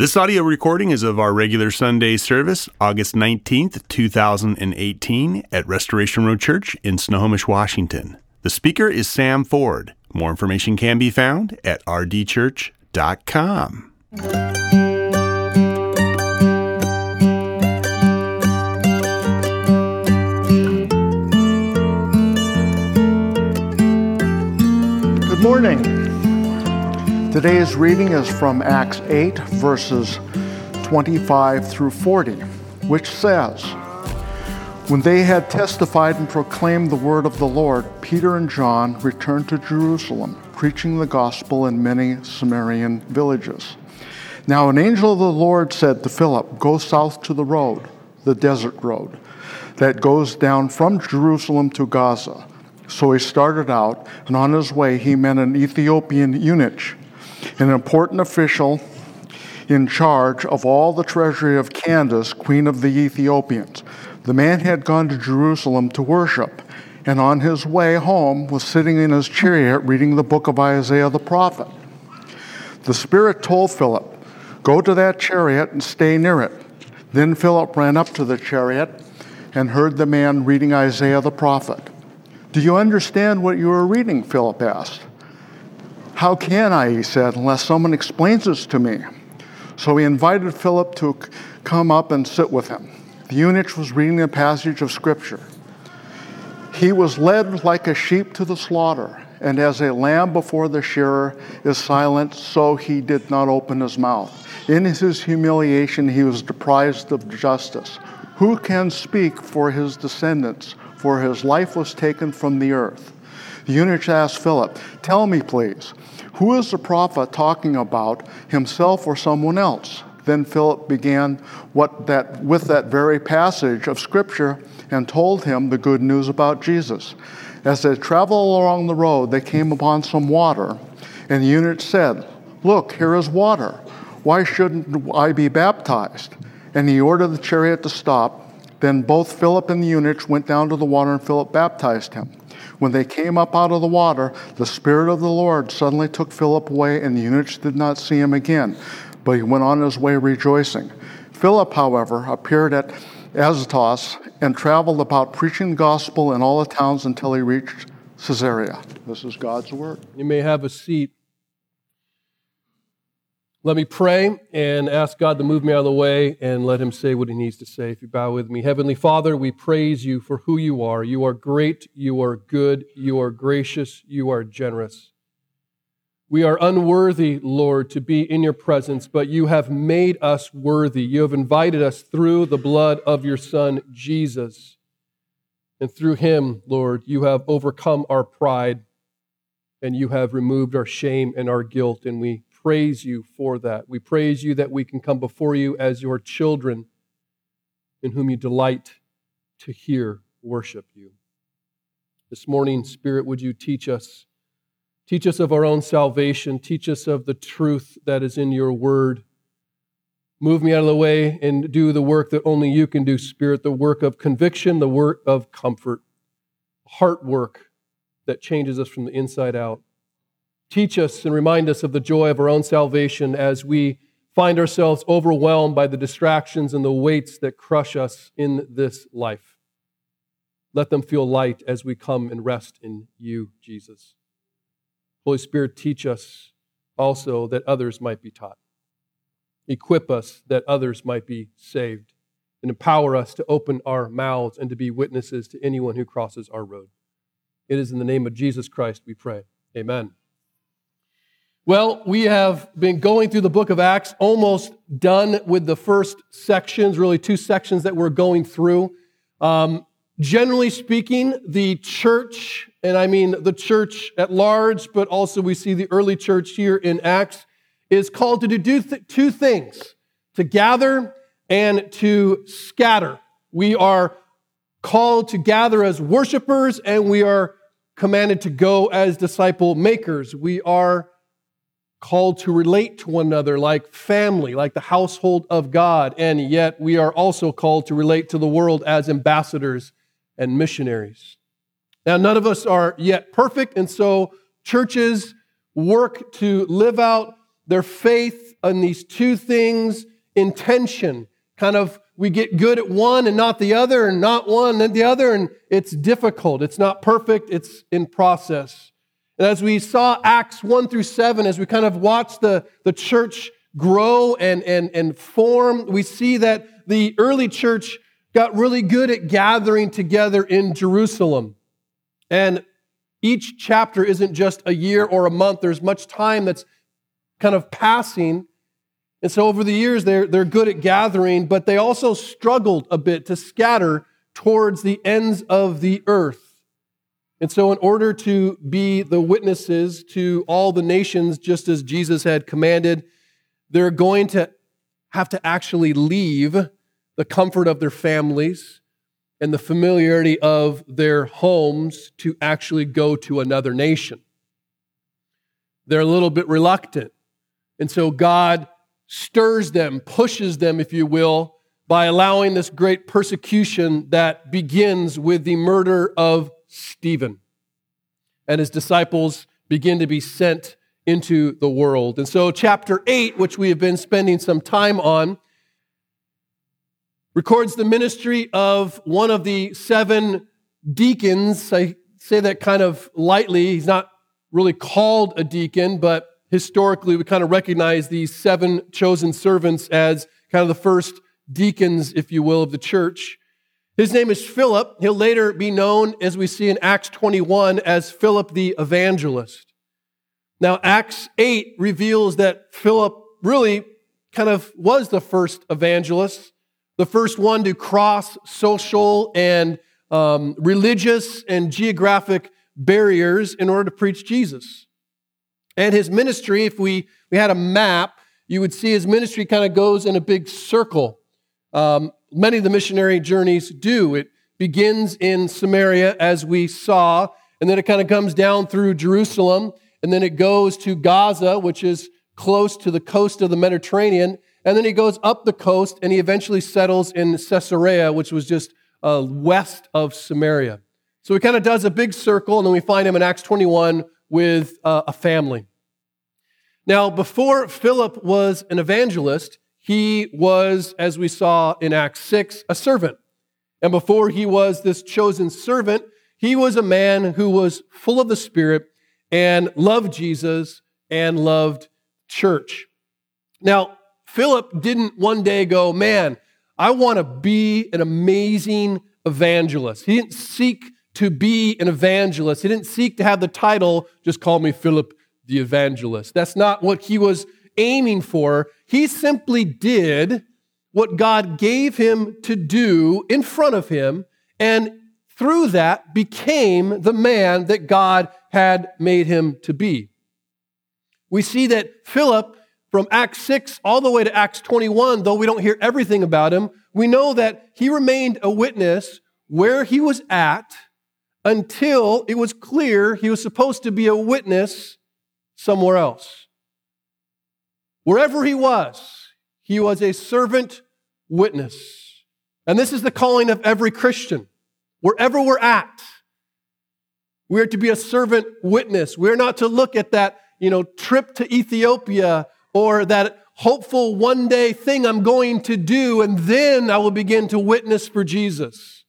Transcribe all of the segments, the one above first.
This audio recording is of our regular Sunday service, August 19th, 2018, at Restoration Road Church in Snohomish, Washington. The speaker is Sam Ford. More information can be found at rdchurch.com. Good morning. Today's reading is from Acts 8, verses 25 through 40, which says, When they had testified and proclaimed the word of the Lord, Peter and John returned to Jerusalem, preaching the gospel in many Samaritan villages. Now, an angel of the Lord said to Philip, Go south to the road, the desert road, that goes down from Jerusalem to Gaza. So he started out, and on his way he met an Ethiopian eunuch, an important official in charge of all the treasury of Candace, queen of the Ethiopians. The man had gone to Jerusalem to worship, and on his way home was sitting in his chariot reading the book of Isaiah the prophet. The Spirit told Philip, Go to that chariot and stay near it. Then Philip ran up to the chariot and heard the man reading Isaiah the prophet. Do you understand what you are reading? Philip asked. How can I, he said, unless someone explains this to me? So he invited Philip to come up and sit with him. The eunuch was reading a passage of Scripture. He was led like a sheep to the slaughter, and as a lamb before the shearer is silent, so he did not open his mouth. In his humiliation, he was deprived of justice. Who can speak for his descendants? For his life was taken from the earth. The eunuch asked Philip, Tell me, please, who is the prophet talking about, himself or someone else? Then Philip began what that, with that very passage of Scripture and told him the good news about Jesus. As they traveled along the road, they came upon some water, and the eunuch said, Look, here is water. Why shouldn't I be baptized? And he ordered the chariot to stop. Then both Philip and the eunuch went down to the water, and Philip baptized him. When they came up out of the water, the Spirit of the Lord suddenly took Philip away, and the eunuch did not see him again, but he went on his way rejoicing. Philip, however, appeared at Azotus and traveled about preaching the gospel in all the towns until he reached Caesarea. This is God's word. You may have a seat. Let me pray and ask God to move me out of the way and let him say what he needs to say. If you bow with me. Heavenly Father, we praise you for who you are. You are great, you are good, you are gracious, you are generous. We are unworthy, Lord, to be in your presence, but you have made us worthy. You have invited us through the blood of your Son, Jesus. And through him, Lord, you have overcome our pride and you have removed our shame and our guilt, and we praise you for that. We praise you that we can come before you as your children in whom you delight to hear worship you. This morning, Spirit, would you teach us? Teach us of our own salvation. Teach us of the truth that is in your word. Move me out of the way and do the work that only you can do, Spirit, the work of conviction, the work of comfort, heart work that changes us from the inside out. Teach us and remind us of the joy of our own salvation as we find ourselves overwhelmed by the distractions and the weights that crush us in this life. Let them feel light as we come and rest in you, Jesus. Holy Spirit, teach us also that others might be taught. Equip us that others might be saved. And empower us to open our mouths and to be witnesses to anyone who crosses our road. It is in the name of Jesus Christ we pray. Amen. Well, we have been going through the book of Acts, almost done with the first sections, really two sections that we're going through. Um, generally speaking, the church, and I mean the church at large, but also we see the early church here in Acts, is called to do th- two things to gather and to scatter. We are called to gather as worshipers, and we are commanded to go as disciple makers. We are called to relate to one another like family, like the household of God, and yet we are also called to relate to the world as ambassadors and missionaries. Now, none of us are yet perfect, and so churches work to live out their faith on these two things in tension. Kind of, we get good at one and not the other, and not one and the other, and it's difficult. It's not perfect, it's in process. And as we saw Acts 1 through 7, as we kind of watched the, the church grow and, and, and form, we see that the early church got really good at gathering together in Jerusalem. And each chapter isn't just a year or a month, there's much time that's kind of passing. And so over the years, they're, they're good at gathering, but they also struggled a bit to scatter towards the ends of the earth. And so, in order to be the witnesses to all the nations, just as Jesus had commanded, they're going to have to actually leave the comfort of their families and the familiarity of their homes to actually go to another nation. They're a little bit reluctant. And so God stirs them, pushes them, if you will, by allowing this great persecution that begins with the murder of Stephen. And his disciples begin to be sent into the world. And so, chapter 8, which we have been spending some time on, records the ministry of one of the seven deacons. I say that kind of lightly. He's not really called a deacon, but historically we kind of recognize these seven chosen servants as kind of the first deacons, if you will, of the church. His name is Philip. He'll later be known, as we see in Acts 21, as Philip the evangelist. Now, Acts 8 reveals that Philip really kind of was the first evangelist, the first one to cross social and um, religious and geographic barriers in order to preach Jesus. And his ministry, if we, we had a map, you would see his ministry kind of goes in a big circle. Um, many of the missionary journeys do. It begins in Samaria, as we saw, and then it kind of comes down through Jerusalem and then it goes to Gaza, which is close to the coast of the Mediterranean, and then he goes up the coast and he eventually settles in Caesarea, which was just uh, west of Samaria. So he kind of does a big circle, and then we find him in Acts 21 with uh, a family. Now, before Philip was an evangelist, he was, as we saw in Acts 6, a servant. And before he was this chosen servant, he was a man who was full of the Spirit and loved Jesus and loved church. Now, Philip didn't one day go, man, I want to be an amazing evangelist. He didn't seek to be an evangelist. He didn't seek to have the title, just call me Philip the evangelist. That's not what he was aiming for. He simply did what God gave him to do in front of him, and through that became the man that God had made him to be. We see that Philip, from Acts 6 all the way to Acts 21, though we don't hear everything about him, we know that he remained a witness where he was at until it was clear he was supposed to be a witness somewhere else. Wherever he was, he was a servant witness. And this is the calling of every Christian. Wherever we're at, we are to be a servant witness. We're not to look at that, you know, trip to Ethiopia or that hopeful one day thing I'm going to do, and then I will begin to witness for Jesus.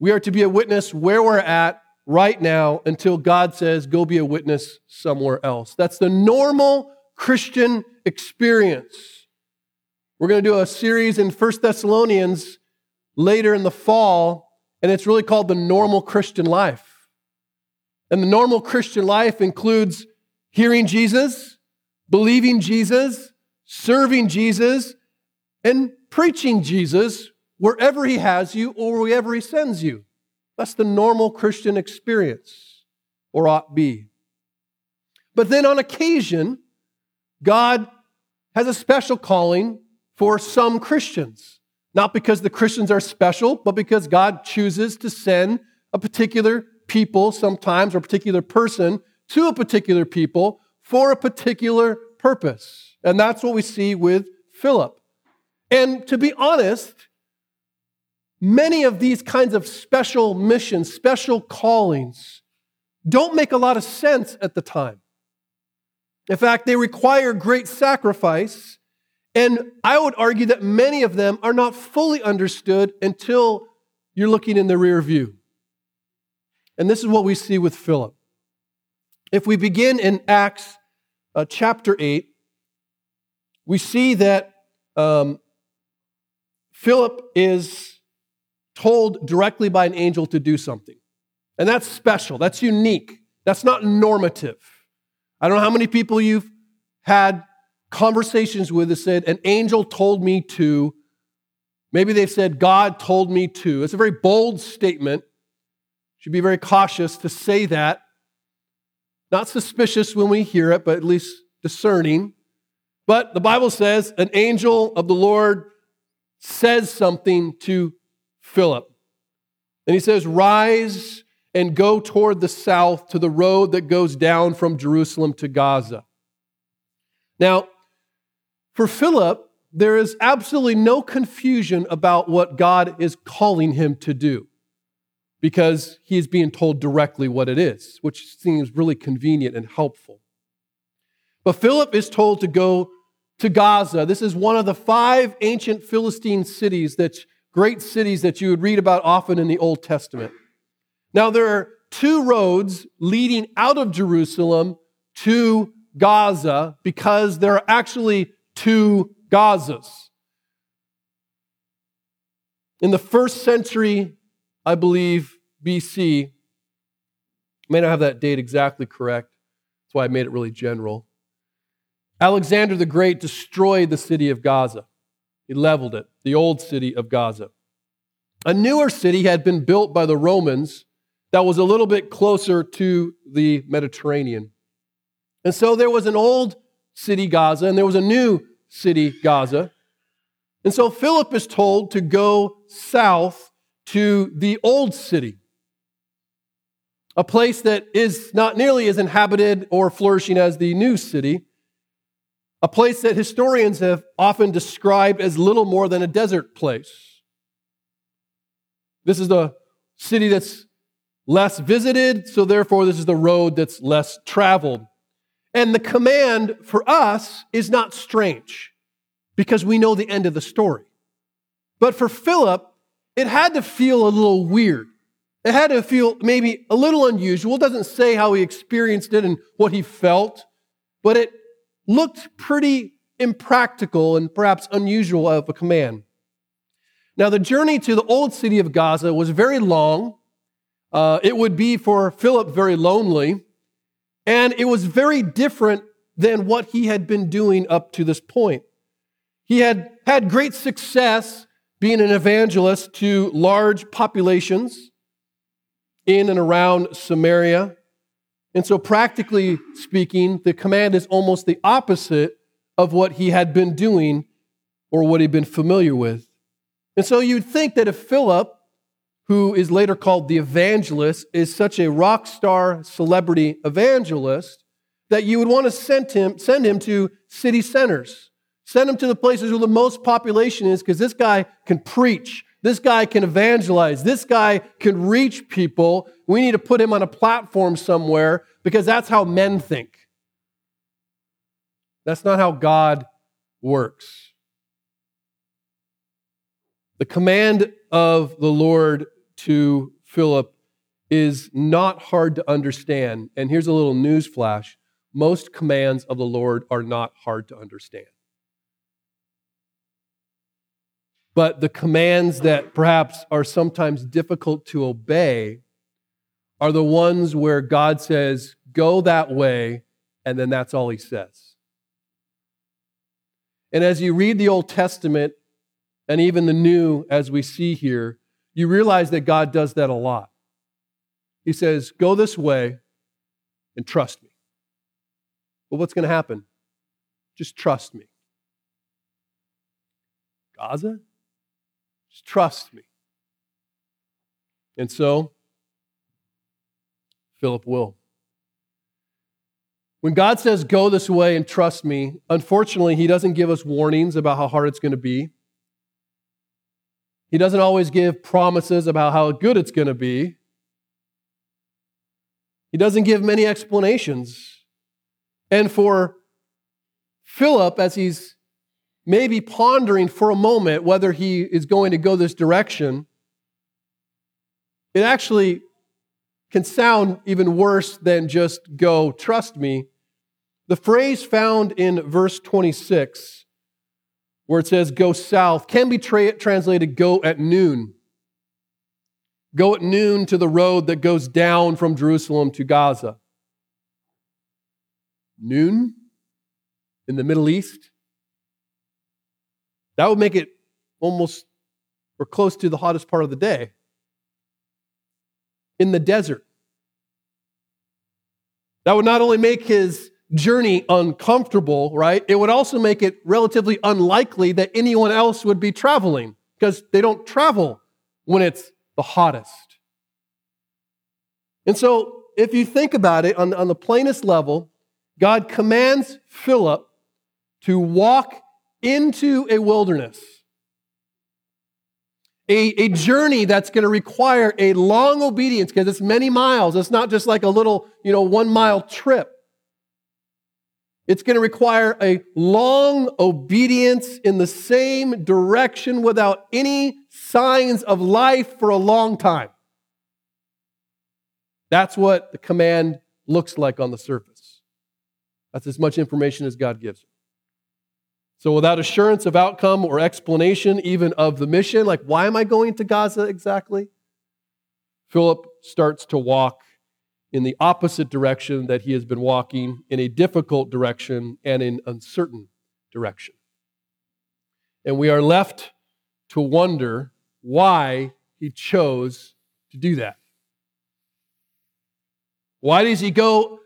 We are to be a witness where we're at right now until God says, go be a witness somewhere else. That's the normal Christian experience. We're going to do a series in First Thessalonians later in the fall, and it's really called the normal Christian life. And the normal Christian life includes hearing Jesus, believing Jesus, serving Jesus, and preaching Jesus wherever He has you or wherever He sends you. That's the normal Christian experience, or ought be. But then on occasion, God has a special calling for some Christians. Not because the Christians are special, but because God chooses to send a particular people sometimes or a particular person to a particular people for a particular purpose. And that's what we see with Philip. And to be honest, many of these kinds of special missions, special callings, don't make a lot of sense at the time. In fact, they require great sacrifice. And I would argue that many of them are not fully understood until you're looking in the rear view. And this is what we see with Philip. If we begin in Acts uh, chapter 8, we see that um, Philip is told directly by an angel to do something. And that's special, that's unique, that's not normative. I don't know how many people you've had conversations with that said, An angel told me to. Maybe they've said, God told me to. It's a very bold statement. Should be very cautious to say that. Not suspicious when we hear it, but at least discerning. But the Bible says an angel of the Lord says something to Philip. And he says, Rise and go toward the south to the road that goes down from Jerusalem to Gaza. Now, for Philip, there is absolutely no confusion about what God is calling him to do because he is being told directly what it is, which seems really convenient and helpful. But Philip is told to go to Gaza. This is one of the five ancient Philistine cities that great cities that you would read about often in the Old Testament. Now there are two roads leading out of Jerusalem to Gaza because there are actually two Gazas. In the first century, I believe, BC, I may not have that date exactly correct. That's why I made it really general. Alexander the Great destroyed the city of Gaza. He leveled it, the old city of Gaza. A newer city had been built by the Romans that was a little bit closer to the Mediterranean. And so there was an old city, Gaza, and there was a new city, Gaza. And so Philip is told to go south to the old city, a place that is not nearly as inhabited or flourishing as the new city, a place that historians have often described as little more than a desert place. This is the city that's less visited, so therefore, this is the road that's less traveled. And the command for us is not strange because we know the end of the story. But for Philip, it had to feel a little weird. It had to feel maybe a little unusual. It doesn't say how he experienced it and what he felt, but it looked pretty impractical and perhaps unusual of a command. Now, the journey to the old city of Gaza was very long. Uh, it would be for Philip very lonely, and it was very different than what he had been doing up to this point. He had had great success being an evangelist to large populations in and around Samaria. And so, practically speaking, the command is almost the opposite of what he had been doing or what he'd been familiar with. And so, you'd think that if Philip who is later called the evangelist, is such a rock star celebrity evangelist that you would want to send him, send him to city centers. Send him to the places where the most population is because this guy can preach. This guy can evangelize. This guy can reach people. We need to put him on a platform somewhere because that's how men think. That's not how God works. The command of the Lord to Philip is not hard to understand. And here's a little news flash most commands of the Lord are not hard to understand. But the commands that perhaps are sometimes difficult to obey are the ones where God says, Go that way, and then that's all he says. And as you read the Old Testament and even the New, as we see here, you realize that God does that a lot. He says, Go this way and trust me. But what's going to happen? Just trust me. Gaza? Just trust me. And so, Philip will. When God says, Go this way and trust me, unfortunately, He doesn't give us warnings about how hard it's going to be. He doesn't always give promises about how good it's going to be. He doesn't give many explanations. And for Philip, as he's maybe pondering for a moment whether he is going to go this direction, it actually can sound even worse than just go, trust me. The phrase found in verse 26, where it says go south, can be tra- translated go at noon. Go at noon to the road that goes down from Jerusalem to Gaza. Noon in the Middle East? That would make it almost or close to the hottest part of the day. In the desert. That would not only make his journey uncomfortable, right? It would also make it relatively unlikely that anyone else would be traveling because they don't travel when it's the hottest. And so, if you think about it on, on the plainest level, God commands Philip to walk into a wilderness, a, a journey that's going to require a long obedience because it's many miles. It's not just like a little, you know, one mile trip. It's going to require a long obedience in the same direction without any signs of life for a long time. That's what the command looks like on the surface. That's as much information as God gives. So, without assurance of outcome or explanation, even of the mission, like, why am I going to Gaza exactly? Philip starts to walk in the opposite direction that he has been walking, in a difficult direction and in uncertain direction. And we are left to wonder why he chose to do that. Why does he go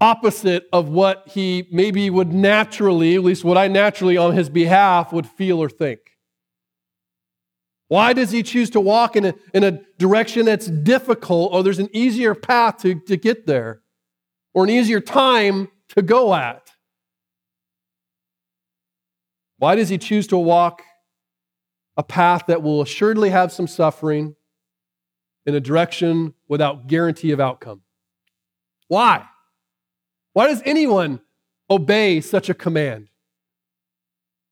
opposite of what he maybe would naturally, at least what I naturally on his behalf would feel or think? Why does he choose to walk in a, in a direction that's difficult or there's an easier path to, to get there or an easier time to go at? Why does he choose to walk a path that will assuredly have some suffering in a direction without guarantee of outcome? Why? Why does anyone obey such a command?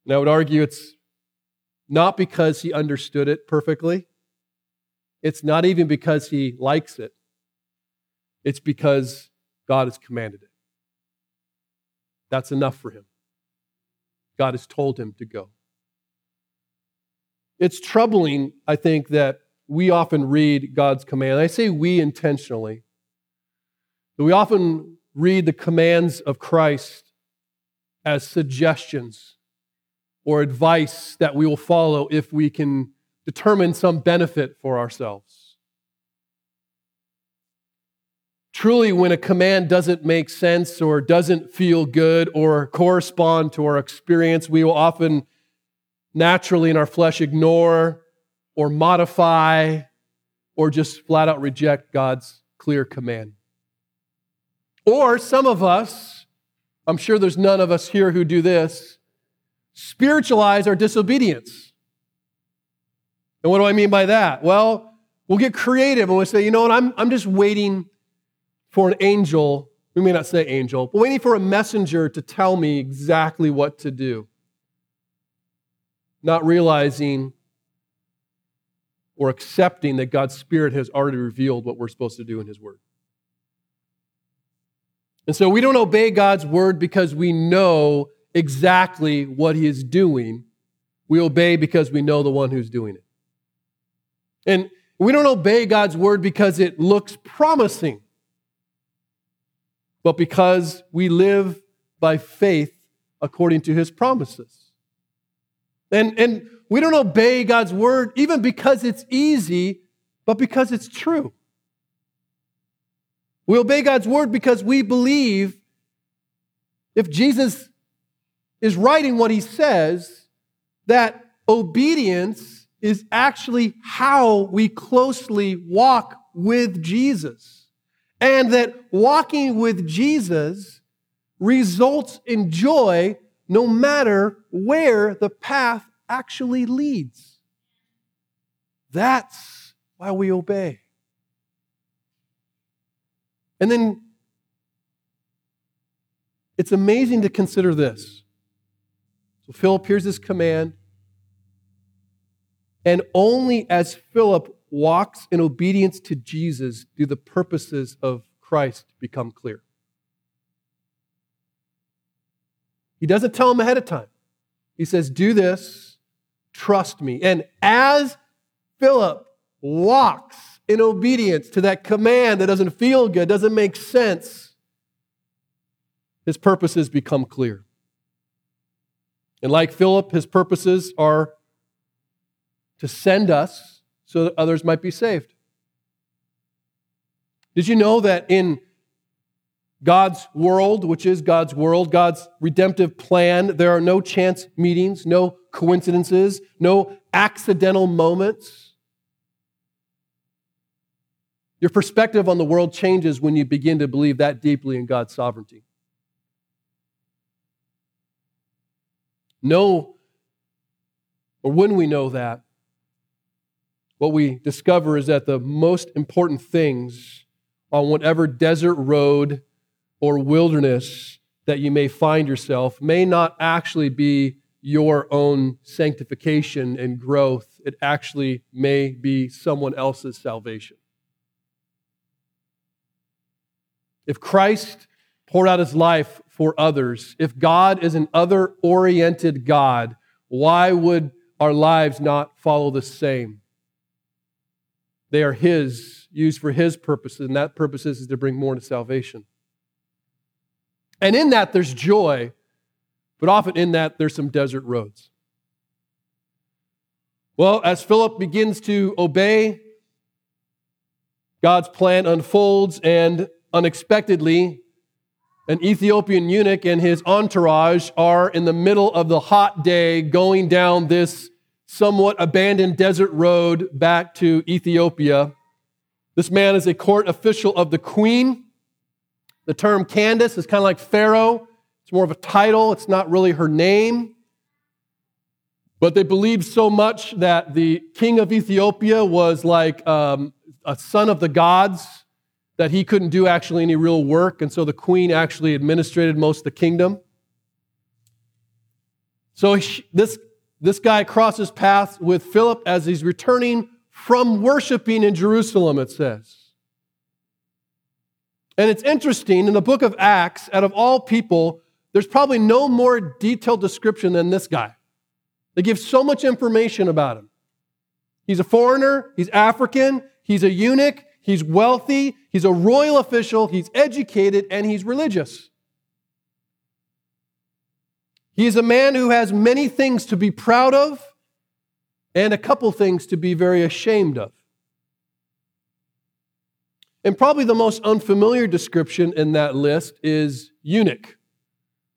And I would argue it's not because he understood it perfectly. It's not even because he likes it. It's because God has commanded it. That's enough for him. God has told him to go. It's troubling, I think, that we often read God's command. I say we intentionally we often read the commands of Christ as suggestions or advice that we will follow if we can determine some benefit for ourselves. Truly, when a command doesn't make sense or doesn't feel good or correspond to our experience, we will often naturally in our flesh ignore or modify or just flat out reject God's clear command. Or some of us, I'm sure there's none of us here who do this, spiritualize our disobedience. And what do I mean by that? Well, we'll get creative and we'll say, you know what, I'm, I'm just waiting for an angel. We may not say angel, but waiting for a messenger to tell me exactly what to do. Not realizing or accepting that God's Spirit has already revealed what we're supposed to do in His Word. And so we don't obey God's word because we know exactly what he is doing. We obey because we know the one who's doing it. And we don't obey God's word because it looks promising, but because we live by faith according to his promises. And, and we don't obey God's word even because it's easy, but because it's true. We obey God's word because we believe if Jesus is writing what he says, that obedience is actually how we closely walk with Jesus. And that walking with Jesus results in joy no matter where the path actually leads. That's why we obey. And then It's amazing to consider this. So Philip hears this command, and only as Philip walks in obedience to Jesus do the purposes of Christ become clear. He doesn't tell him ahead of time. He says, Do this, trust me. And as Philip walks in obedience to that command that doesn't feel good, doesn't make sense, his purposes become clear. And like Philip, his purposes are to send us so that others might be saved. Did you know that in God's world, which is God's world, God's redemptive plan, there are no chance meetings, no coincidences, no accidental moments? Your perspective on the world changes when you begin to believe that deeply in God's sovereignty. Know, or when we know that, what we discover is that the most important things on whatever desert road or wilderness that you may find yourself may not actually be your own sanctification and growth. It actually may be someone else's salvation. If Christ poured out his life for others, if God is an other oriented God, why would our lives not follow the same? They are his, used for his purposes, and that purpose is to bring more to salvation. And in that, there's joy, but often in that, there's some desert roads. Well, as Philip begins to obey, God's plan unfolds, and unexpectedly, an Ethiopian eunuch and his entourage are in the middle of the hot day going down this somewhat abandoned desert road back to Ethiopia. This man is a court official of the queen. The term Candace is kind of like Pharaoh. It's more of a title, it's not really her name. But they believed so much that the king of Ethiopia was like um, a son of the gods, that he couldn't do actually any real work. And so the queen actually administrated most of the kingdom. So this, this guy crosses paths with Philip as he's returning from worshiping in Jerusalem, it says. And it's interesting, in the book of Acts, out of all people, there's probably no more detailed description than this guy. They give so much information about him. He's a foreigner, he's African, he's a eunuch, he's wealthy, he's a royal official, he's educated, and he's religious. He is a man who has many things to be proud of and a couple things to be very ashamed of. And probably the most unfamiliar description in that list is eunuch.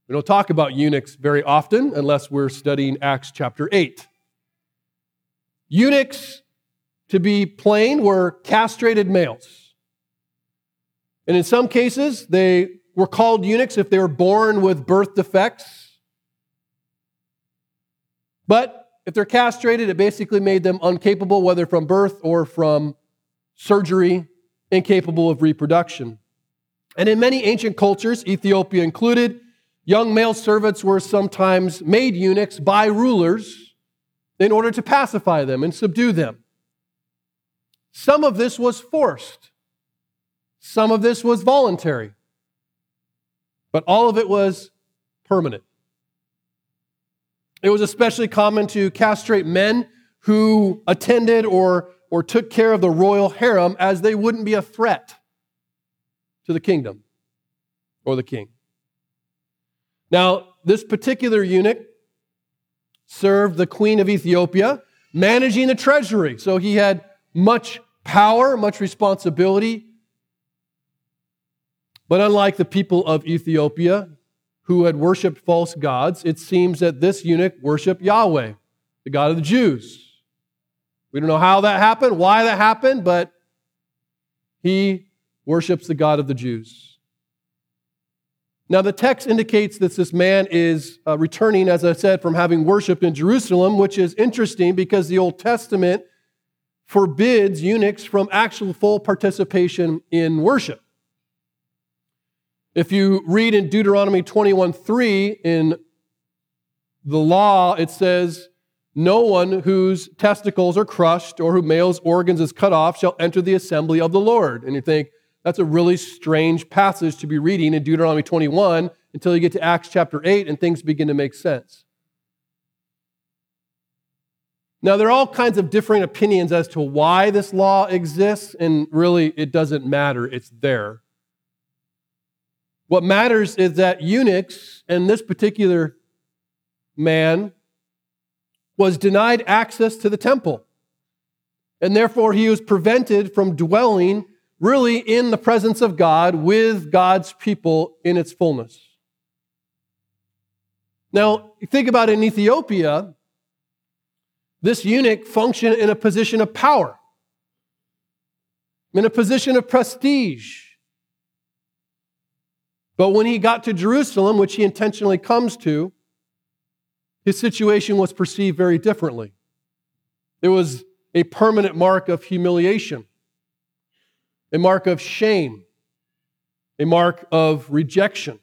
We don't talk about eunuchs very often unless we're studying Acts chapter 8. Eunuchs, to be plain, were castrated males. And in some cases, they were called eunuchs if they were born with birth defects. But if they're castrated, it basically made them incapable, whether from birth or from surgery incapable of reproduction. And in many ancient cultures, Ethiopia included, young male servants were sometimes made eunuchs by rulers in order to pacify them and subdue them. Some of this was forced, some of this was voluntary, but all of it was permanent. It was especially common to castrate men who attended or or took care of the royal harem as they wouldn't be a threat to the kingdom or the king. Now, this particular eunuch served the queen of Ethiopia, managing the treasury. So he had much power, much responsibility. But unlike the people of Ethiopia who had worshiped false gods, it seems that this eunuch worshiped Yahweh, the God of the Jews. We don't know how that happened, why that happened, but he worships the God of the Jews. Now, the text indicates that this man is uh, returning, as I said, from having worshiped in Jerusalem, which is interesting because the Old Testament forbids eunuchs from actual full participation in worship. If you read in Deuteronomy 21 3 in the law, it says, No one whose testicles are crushed or whose male's organs is cut off shall enter the assembly of the Lord. And you think, that's a really strange passage to be reading in Deuteronomy 21 until you get to Acts chapter 8 and things begin to make sense. Now, there are all kinds of differing opinions as to why this law exists, and really it doesn't matter. It's there. What matters is that eunuchs and this particular man was denied access to the temple. And therefore, he was prevented from dwelling really in the presence of God with God's people in its fullness. Now, think about in Ethiopia, this eunuch functioned in a position of power, in a position of prestige. But when he got to Jerusalem, which he intentionally comes to, his situation was perceived very differently. It was a permanent mark of humiliation, a mark of shame, a mark of rejection.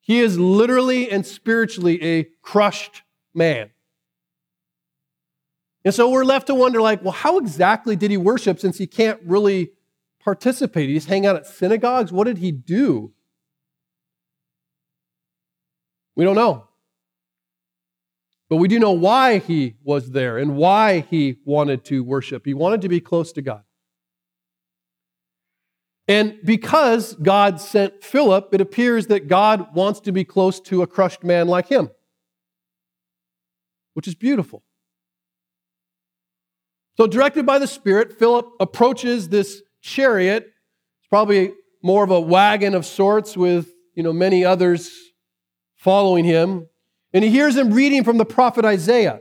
He is literally and spiritually a crushed man. And so we're left to wonder, like, well, how exactly did he worship since he can't really participate? He's hang out at synagogues. What did he do? We don't know. But we do know why he was there and why he wanted to worship. He wanted to be close to God. And because God sent Philip, it appears that God wants to be close to a crushed man like him, which is beautiful. So, directed by the Spirit, Philip approaches this chariot. It's probably more of a wagon of sorts with you know, many others following him. And he hears him reading from the prophet Isaiah.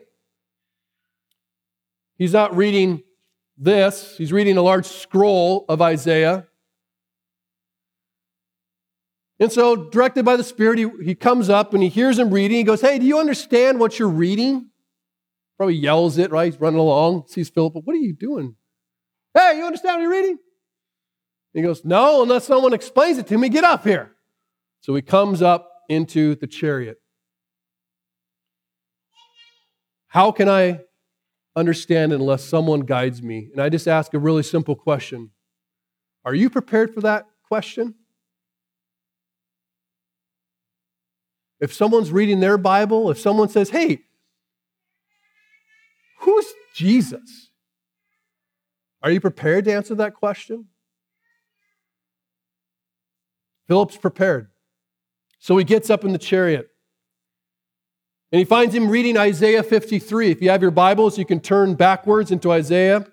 He's not reading this, he's reading a large scroll of Isaiah. And so, directed by the Spirit, he, he comes up and he hears him reading. He goes, Hey, do you understand what you're reading? Probably yells it, right? He's running along, sees Philip, but what are you doing? Hey, you understand what you're reading? He goes, No, unless someone explains it to me, get up here. So he comes up into the chariot. How can I understand unless someone guides me? And I just ask a really simple question Are you prepared for that question? If someone's reading their Bible, if someone says, hey, who's Jesus? Are you prepared to answer that question? Philip's prepared. So he gets up in the chariot and he finds him reading Isaiah 53. If you have your Bibles, you can turn backwards into Isaiah. If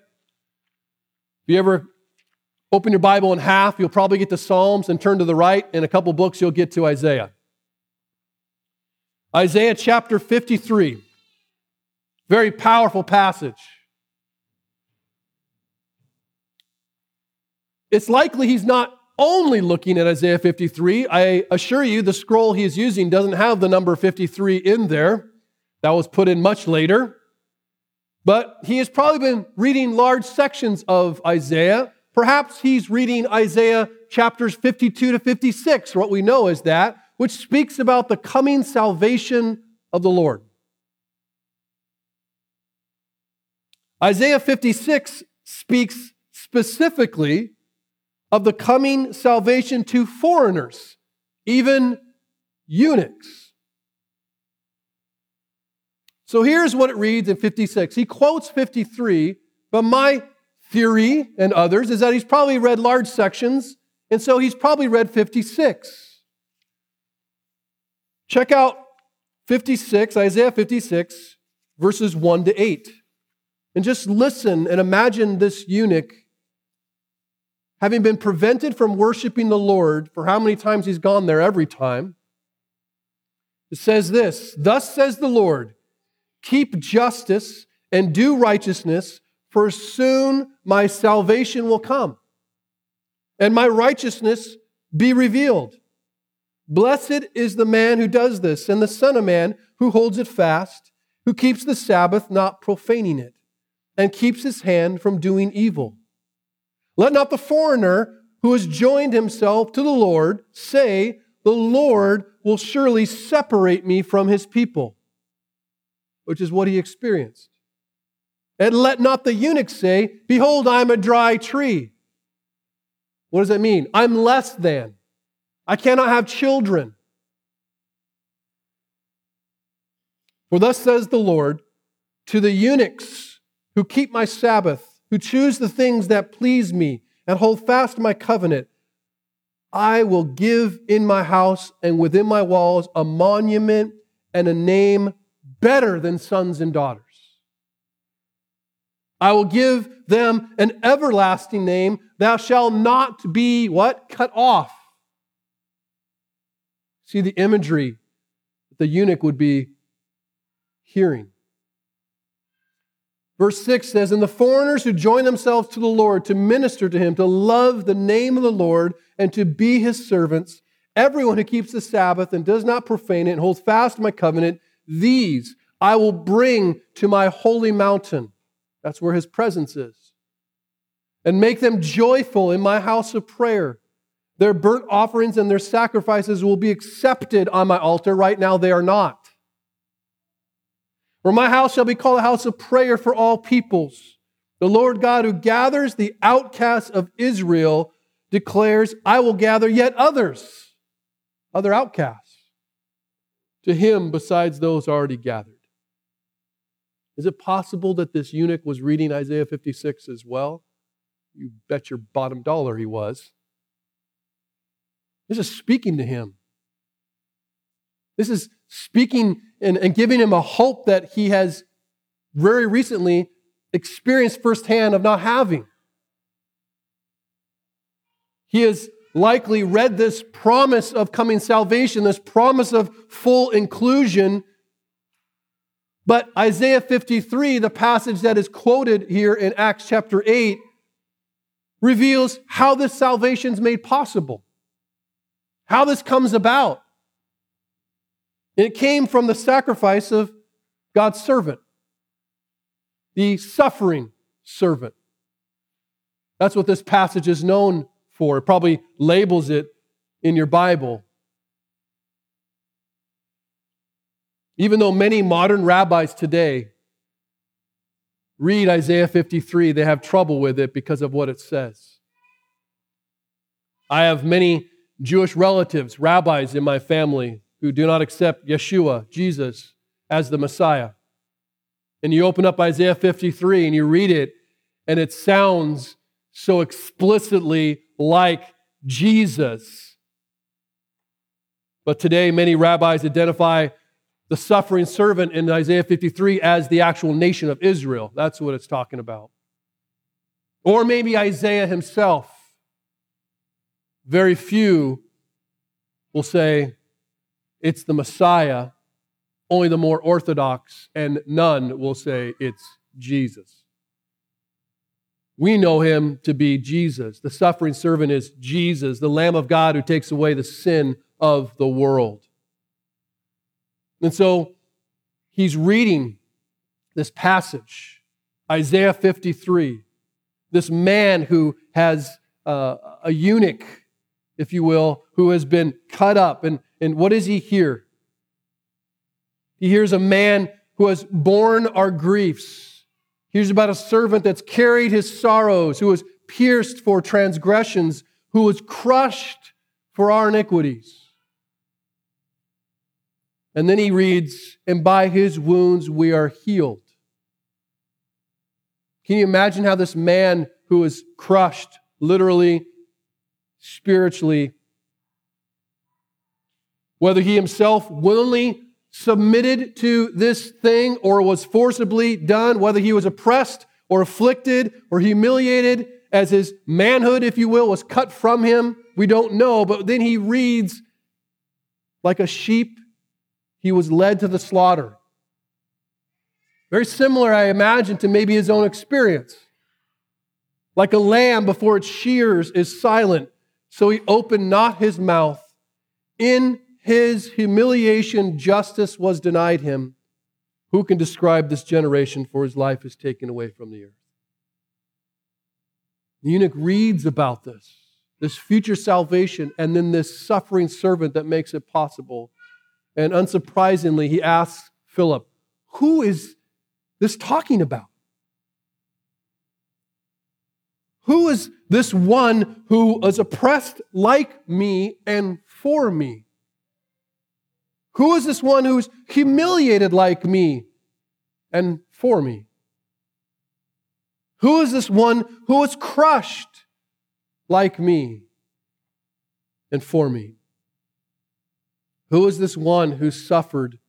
you ever open your Bible in half, you'll probably get to Psalms and turn to the right. In a couple books, you'll get to Isaiah. Isaiah chapter 53. Very powerful passage. It's likely he's not only looking at Isaiah 53. I assure you, the scroll he's using doesn't have the number 53 in there. That was put in much later. But he has probably been reading large sections of Isaiah. Perhaps he's reading Isaiah chapters 52 to 56. What we know is that which speaks about the coming salvation of the Lord. Isaiah 56 speaks specifically of the coming salvation to foreigners, even eunuchs. So here's what it reads in 56. He quotes 53, but my theory and others is that he's probably read large sections, and so he's probably read 56. Check out 56, Isaiah 56, verses 1 to 8. And just listen and imagine this eunuch having been prevented from worshiping the Lord for how many times he's gone there every time. It says this Thus says the Lord, keep justice and do righteousness, for soon my salvation will come, and my righteousness be revealed. Blessed is the man who does this, and the Son of Man who holds it fast, who keeps the Sabbath, not profaning it, and keeps his hand from doing evil. Let not the foreigner who has joined himself to the Lord say, The Lord will surely separate me from his people, which is what he experienced. And let not the eunuch say, Behold, I am a dry tree. What does that mean? I'm less than. I cannot have children. For thus says the Lord to the eunuchs who keep my Sabbath, who choose the things that please me, and hold fast my covenant, I will give in my house and within my walls a monument and a name better than sons and daughters. I will give them an everlasting name. Thou shalt not be what? Cut off. See the imagery that the eunuch would be hearing. Verse 6 says, And the foreigners who join themselves to the Lord to minister to him, to love the name of the Lord, and to be his servants, everyone who keeps the Sabbath and does not profane it and holds fast my covenant, these I will bring to my holy mountain. That's where his presence is. And make them joyful in my house of prayer. Their burnt offerings and their sacrifices will be accepted on my altar. Right now, they are not. For my house shall be called a house of prayer for all peoples. The Lord God who gathers the outcasts of Israel declares, I will gather yet others, other outcasts, to him besides those already gathered. Is it possible that this eunuch was reading Isaiah 56 as well? You bet your bottom dollar he was. This is speaking to him. This is speaking and, and giving him a hope that he has very recently experienced firsthand of not having. He has likely read this promise of coming salvation, this promise of full inclusion. But Isaiah 53, the passage that is quoted here in Acts chapter 8, reveals how this salvation is made possible, how this comes about. It came from the sacrifice of God's servant, the suffering servant. That's what this passage is known for. It probably labels it in your Bible. Even though many modern rabbis today read Isaiah 53, they have trouble with it because of what it says. I have many Jewish relatives, rabbis in my family who do not accept Yeshua, Jesus, as the Messiah. And you open up Isaiah 53 and you read it, and it sounds so explicitly like Jesus. But today, many rabbis identify the suffering servant in Isaiah 53 as the actual nation of Israel. That's what it's talking about. Or maybe Isaiah himself. Very few will say, it's the Messiah. Only the more orthodox and none will say it's Jesus. We know him to be Jesus. The suffering servant is Jesus, the Lamb of God who takes away the sin of the world. And so he's reading this passage, Isaiah 53, this man who has uh, a eunuch, if you will, who has been cut up and and what does he hear? He hears a man who has borne our griefs. He hears about a servant that's carried his sorrows, who was pierced for transgressions, who was crushed for our iniquities. And then he reads, and by his wounds we are healed. Can you imagine how this man who was crushed, literally, spiritually, whether he himself willingly submitted to this thing or was forcibly done, whether he was oppressed or afflicted or humiliated as his manhood, if you will, was cut from him, we don't know. But then he reads, like a sheep, he was led to the slaughter. Very similar, I imagine, to maybe his own experience. Like a lamb before its shears is silent, so he opened not his mouth. In his humiliation, justice was denied him. Who can describe this generation, for his life is taken away from the earth? The eunuch reads about this. this future salvation, and then this suffering servant that makes it possible. And unsurprisingly, he asks Philip, Who is this talking about? Who is this one who is oppressed like me and for me? Who is this one who's humiliated like me and for me? Who is this one who was crushed like me and for me? Who is this one who suffered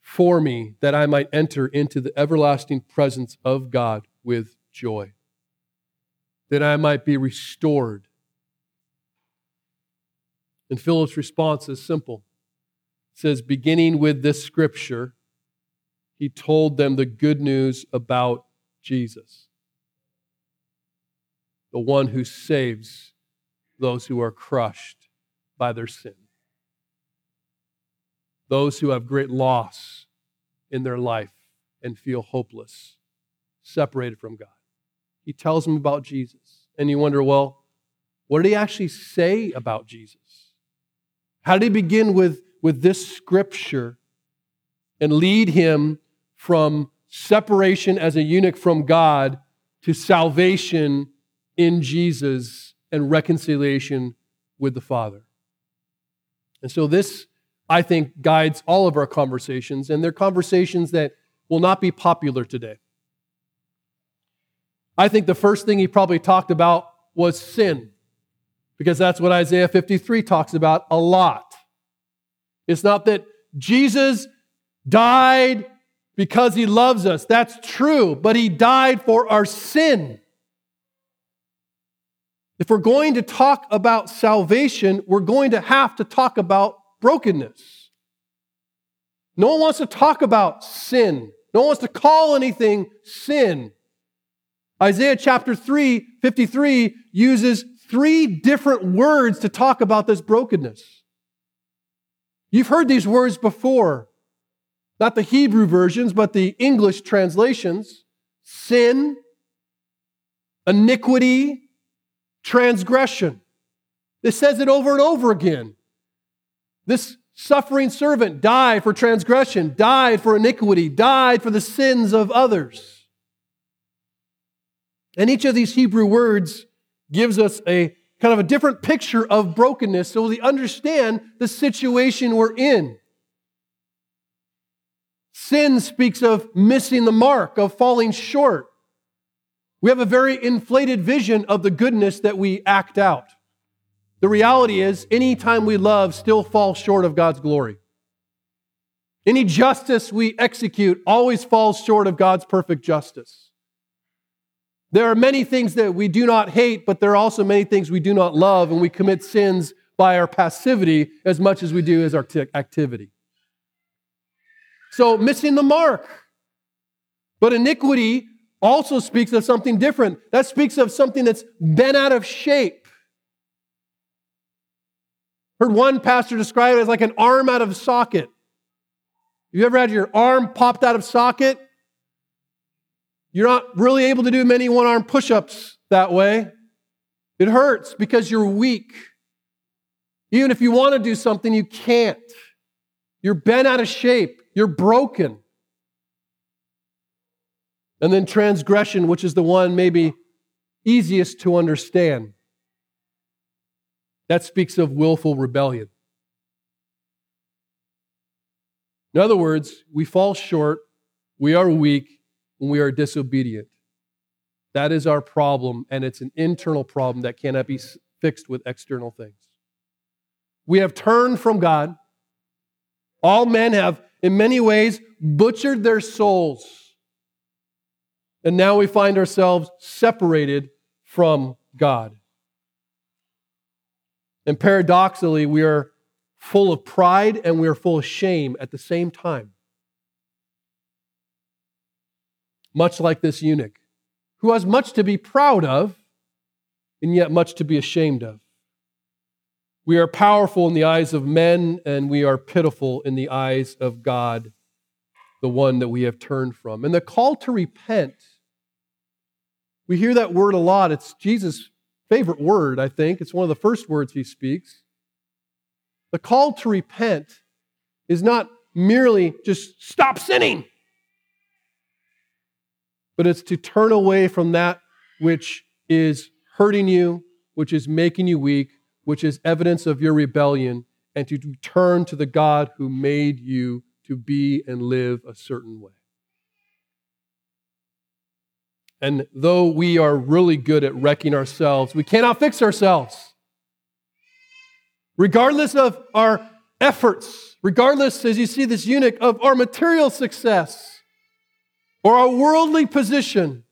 for me that I might enter into the everlasting presence of God with joy? That I might be restored. And Philip's response is simple. Says, beginning with this scripture, he told them the good news about Jesus, the one who saves those who are crushed by their sin, those who have great loss in their life and feel hopeless, separated from God. He tells them about Jesus. And you wonder, well, what did he actually say about Jesus? How did he begin with, with this scripture and lead him from separation as a eunuch from God to salvation in Jesus and reconciliation with the Father. And so this, I think, guides all of our conversations, and they're conversations that will not be popular today. I think the first thing he probably talked about was sin, because that's what Isaiah 53 talks about a lot. It's not that Jesus died because he loves us. That's true, but he died for our sin. If we're going to talk about salvation, we're going to have to talk about brokenness. No one wants to talk about sin. No one wants to call anything sin. Isaiah chapter 3, 53 uses three different words to talk about this brokenness. You've heard these words before not the Hebrew versions, but the English translations sin, iniquity, transgression. It says it over and over again. This suffering servant died for transgression, died for iniquity, died for the sins of others. And each of these Hebrew words gives us a kind of a different picture of brokenness so we understand the situation we're in. Sin speaks of missing the mark, of falling short. We have a very inflated vision of the goodness that we act out. The reality is, any time we love still falls short of God's glory. Any justice we execute always falls short of God's perfect justice. There are many things that we do not hate, but there are also many things we do not love, and we commit sins by our passivity as much as we do as our t- activity. So, missing the mark. But iniquity also speaks of something different. That speaks of something that's bent out of shape. Heard one pastor describe it as like an arm out of socket. You ever had your arm popped out of socket? You're not really able to do many one arm push ups that way. It hurts because you're weak. Even if you want to do something, you can't. You're bent out of shape. You're broken. And then transgression, which is the one maybe easiest to understand. That speaks of willful rebellion. In other words, we fall short, we are weak, and we are disobedient. That is our problem, and it's an internal problem that cannot be fixed with external things. We have turned from God. All men have in many ways, butchered their souls. And now we find ourselves separated from God. And paradoxically, we are full of pride and we are full of shame at the same time. Much like this eunuch, who has much to be proud of and yet much to be ashamed of. We are powerful in the eyes of men, and we are pitiful in the eyes of God, the one that we have turned from. And the call to repent, we hear that word a lot. It's Jesus' favorite word, I think. It's one of the first words he speaks. The call to repent is not merely just stop sinning, but it's to turn away from that which is hurting you, which is making you weak, which is evidence of your rebellion, and to turn to the God who made you to be and live a certain way. And though we are really good at wrecking ourselves, we cannot fix ourselves. Regardless of our efforts, regardless, as you see this eunuch, of our material success or a worldly position,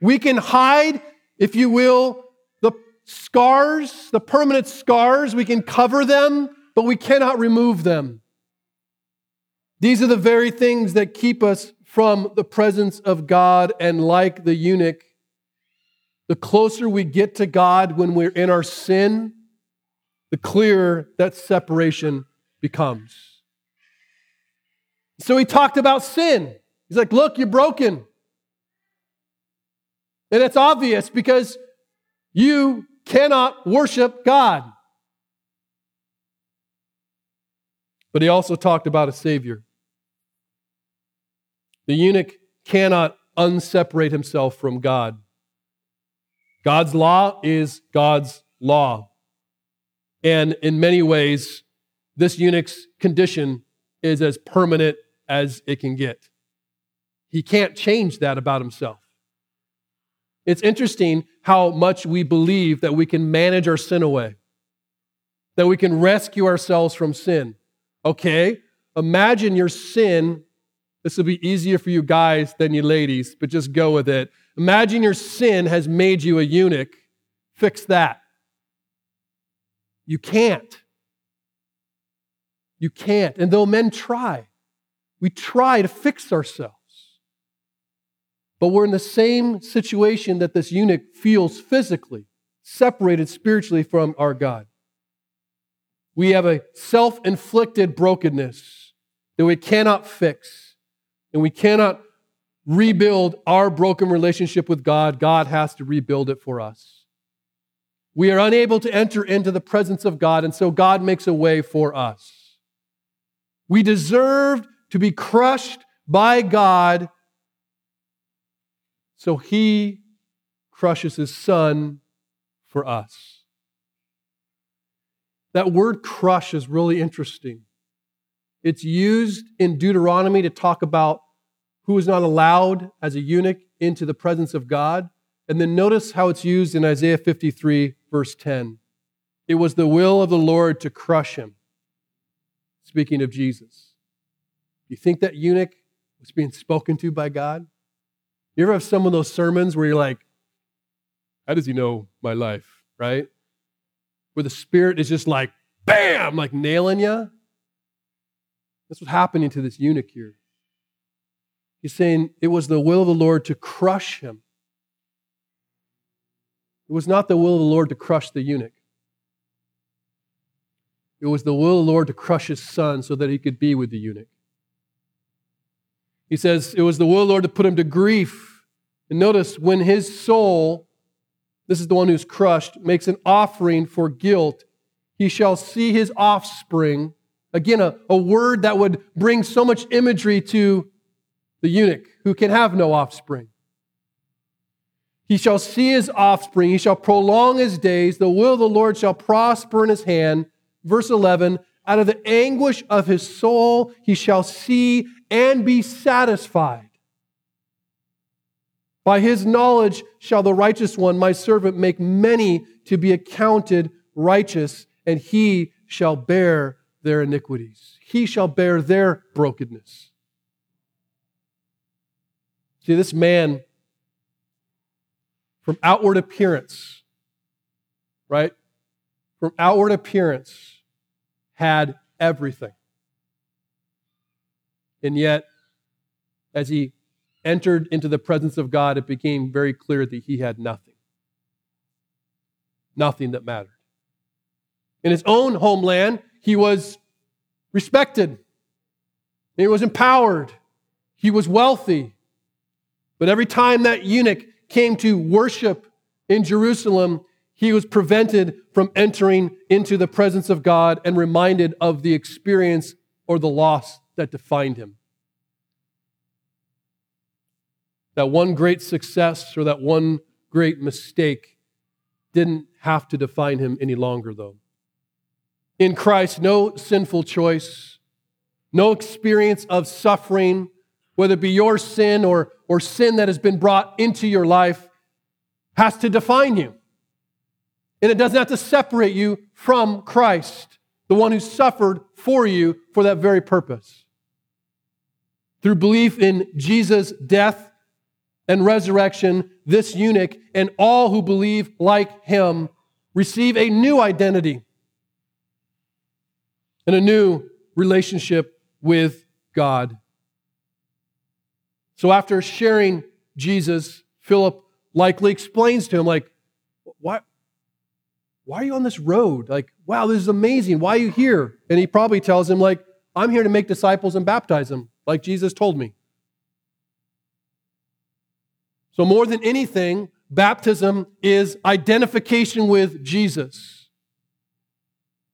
we can hide, if you will, the scars, the permanent scars. We can cover them, but we cannot remove them. These are the very things that keep us from the presence of God. And like the eunuch, the closer we get to God when we're in our sin, the clearer that separation becomes. So he talked about sin. He's like, Look, you're broken. And it's obvious because you cannot worship God. But he also talked about a Savior. The eunuch cannot unseparate himself from God. God's law is God's law. And in many ways, this eunuch's condition is as permanent as it can get. He can't change that about himself. It's interesting how much we believe that we can manage our sin away, that we can rescue ourselves from sin. Okay, imagine your sin. This will be easier for you guys than you ladies, but just go with it. Imagine your sin has made you a eunuch. Fix that. You can't. You can't. And though men try, we try to fix ourselves. But we're in the same situation that this eunuch feels physically, separated spiritually from our God. We have a self inflicted brokenness that we cannot fix, and we cannot rebuild our broken relationship with God. God has to rebuild it for us. We are unable to enter into the presence of God, and so God makes a way for us. We deserved to be crushed by God so he crushes his son for us. That word crush is really interesting. It's used in Deuteronomy to talk about who is not allowed as a eunuch into the presence of God. And then notice how it's used in Isaiah 53, verse 10. It was the will of the Lord to crush him. Speaking of Jesus. Do you think that eunuch was being spoken to by God? You ever have some of those sermons where you're like, how does he know my life, right? Where the Spirit is just like, bam, like nailing you. That's what's happening to this eunuch here. He's saying it was the will of the Lord to crush him. It was not the will of the Lord to crush the eunuch. It was the will of the Lord to crush his son so that he could be with the eunuch. He says it was the will of the Lord to put him to grief. And notice when his soul, this is the one who's crushed, makes an offering for guilt, he shall see his offspring. Again, a, a word that would bring so much imagery to the eunuch who can have no offspring. He shall see his offspring, he shall prolong his days, the will of the Lord shall prosper in his hand. Verse 11, out of the anguish of his soul he shall see and be satisfied. By his knowledge shall the righteous one, my servant, make many to be accounted righteous, and he shall bear their iniquities. He shall bear their brokenness. See, this man, from outward appearance, right? From outward appearance, had everything. And yet, as he entered into the presence of God, it became very clear that he had nothing. Nothing that mattered. In his own homeland, he was respected, he was empowered, he was wealthy. But every time that eunuch came to worship in Jerusalem, he was prevented from entering into the presence of God and reminded of the experience or the loss that defined him. That one great success or that one great mistake didn't have to define him any longer, though. In Christ, no sinful choice, no experience of suffering, whether it be your sin or, or sin that has been brought into your life, has to define you. And it doesn't have to separate you from Christ, the one who suffered for you for that very purpose. Through belief in Jesus' death and resurrection, this eunuch and all who believe like him receive a new identity and a new relationship with God. So after sharing Jesus, Philip likely explains to him, like, why are you on this road? Like, wow, this is amazing. Why are you here? And he probably tells him, like, I'm here to make disciples and baptize them, like Jesus told me. So, more than anything, baptism is identification with Jesus.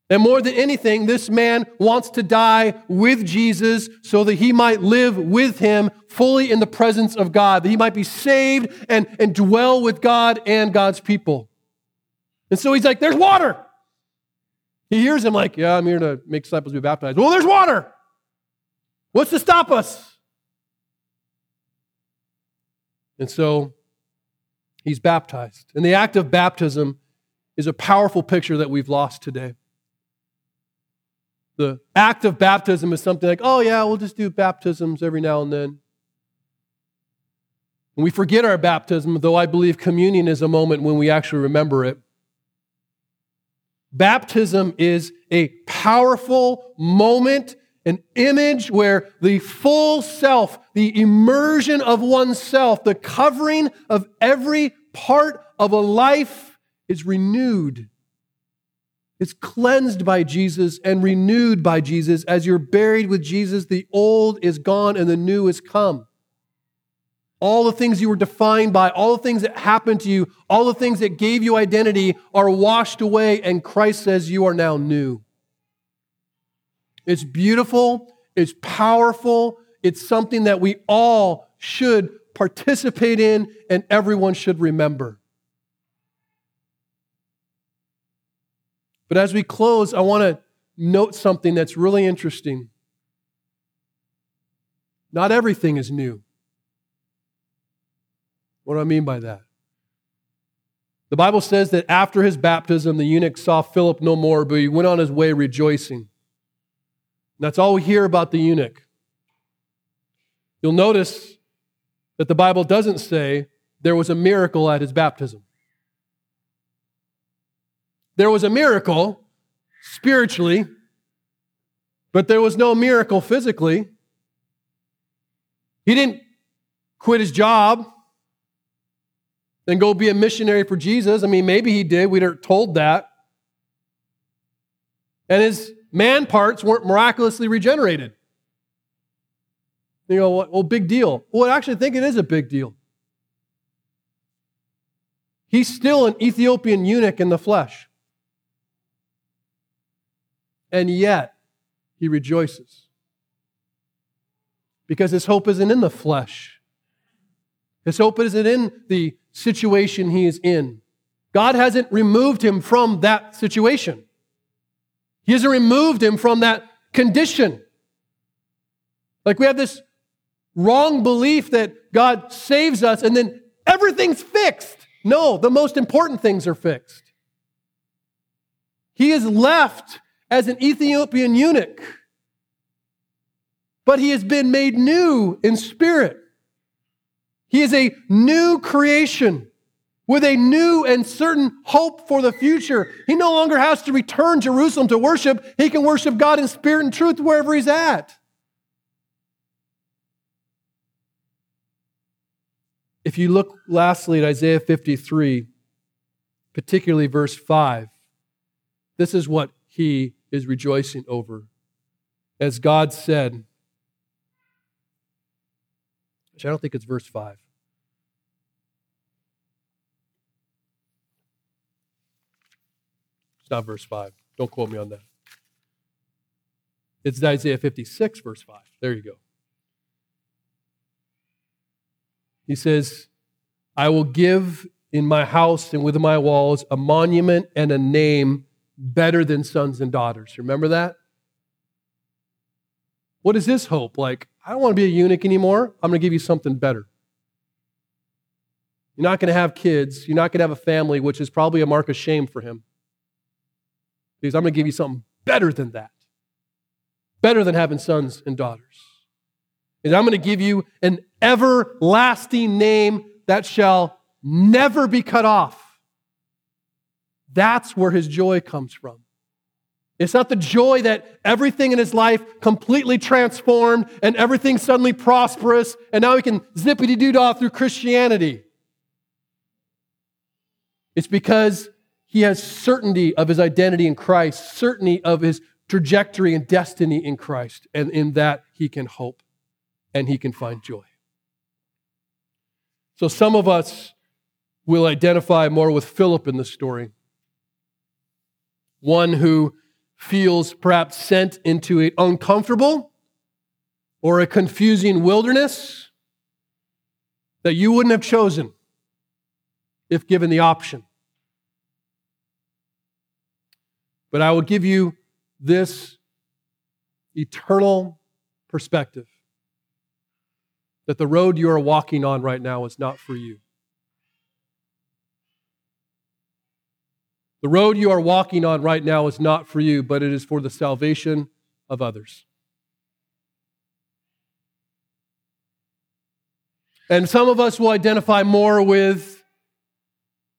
And more than anything, this man wants to die with Jesus so that he might live with him fully in the presence of God, that he might be saved and, and dwell with God and God's people. And so he's like, There's water. He hears him like, Yeah, I'm here to make disciples be baptized. Well, there's water. What's to stop us? And so he's baptized. And the act of baptism is a powerful picture that we've lost today. The act of baptism is something like, oh, yeah, we'll just do baptisms every now and then. And we forget our baptism, though I believe communion is a moment when we actually remember it. Baptism is a powerful moment, an image where the full self, the immersion of oneself, the covering of every part of a life is renewed. It's cleansed by Jesus and renewed by Jesus. As you're buried with Jesus, the old is gone and the new is come all the things you were defined by, all the things that happened to you, all the things that gave you identity are washed away, and Christ says you are now new. It's beautiful, it's powerful, it's something that we all should participate in and everyone should remember. But as we close, I want to note something that's really interesting. Not everything is new. What do I mean by that? The Bible says that after his baptism, the eunuch saw Philip no more, but he went on his way rejoicing. And that's all we hear about the eunuch. You'll notice that the Bible doesn't say there was a miracle at his baptism. There was a miracle spiritually, but there was no miracle physically. He didn't quit his job and go be a missionary for Jesus. I mean, maybe he did. We aren't told that. And his man parts weren't miraculously regenerated. You go, well, big deal. Well, I actually think it is a big deal. He's still an Ethiopian eunuch in the flesh. And yet, he rejoices. Because his hope isn't in the flesh. His hope isn't in the situation he is in. God hasn't removed him from that situation. He hasn't removed him from that condition. Like we have this wrong belief that God saves us and then everything's fixed. No, the most important things are fixed. He is left as an Ethiopian eunuch, but he has been made new in spirit. He is a new creation with a new and certain hope for the future. He no longer has to return Jerusalem to worship. He can worship God in spirit and truth wherever he's at. If you look lastly at Isaiah 53, particularly verse 5, this is what he is rejoicing over. As God said, I don't think it's verse 5. It's not verse 5. Don't quote me on that. It's Isaiah 56, verse 5. There you go. He says, I will give in my house and within my walls a monument and a name better than sons and daughters. Remember that? What is his hope? Like, I don't want to be a eunuch anymore. I'm going to give you something better. You're not going to have kids. You're not going to have a family, which is probably a mark of shame for him. Because I'm going to give you something better than that. Better than having sons and daughters. And I'm going to give you an everlasting name that shall never be cut off. That's where his joy comes from. It's not the joy that everything in his life completely transformed and everything suddenly prosperous and now he can zippity doo dah through Christianity. It's because he has certainty of his identity in Christ, certainty of his trajectory and destiny in Christ, and in that he can hope and he can find joy. So some of us will identify more with Philip in the story. One who feels perhaps sent into an uncomfortable or a confusing wilderness that you wouldn't have chosen if given the option. But I will give you this eternal perspective that the road you are walking on right now is not for you. The road you are walking on right now is not for you, but it is for the salvation of others. And some of us will identify more with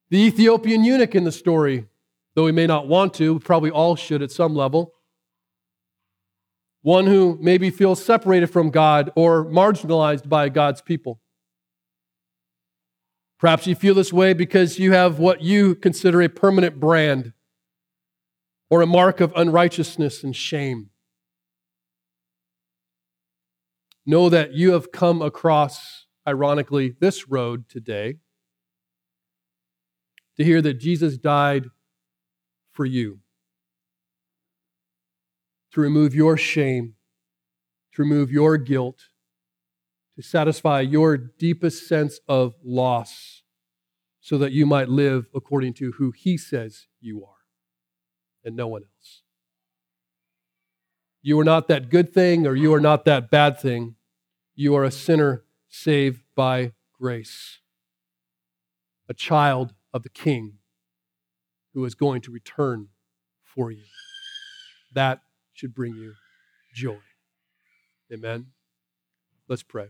the Ethiopian eunuch in the story, though we may not want to. Probably all should at some level. One who maybe feels separated from God or marginalized by God's people. Perhaps you feel this way because you have what you consider a permanent brand or a mark of unrighteousness and shame. Know that you have come across, ironically, this road today to hear that Jesus died for you, to remove your shame, to remove your guilt, to satisfy your deepest sense of loss so that you might live according to who He says you are and no one else. You are not that good thing or you are not that bad thing. You are a sinner saved by grace, a child of the King who is going to return for you. That should bring you joy. Amen. Let's pray.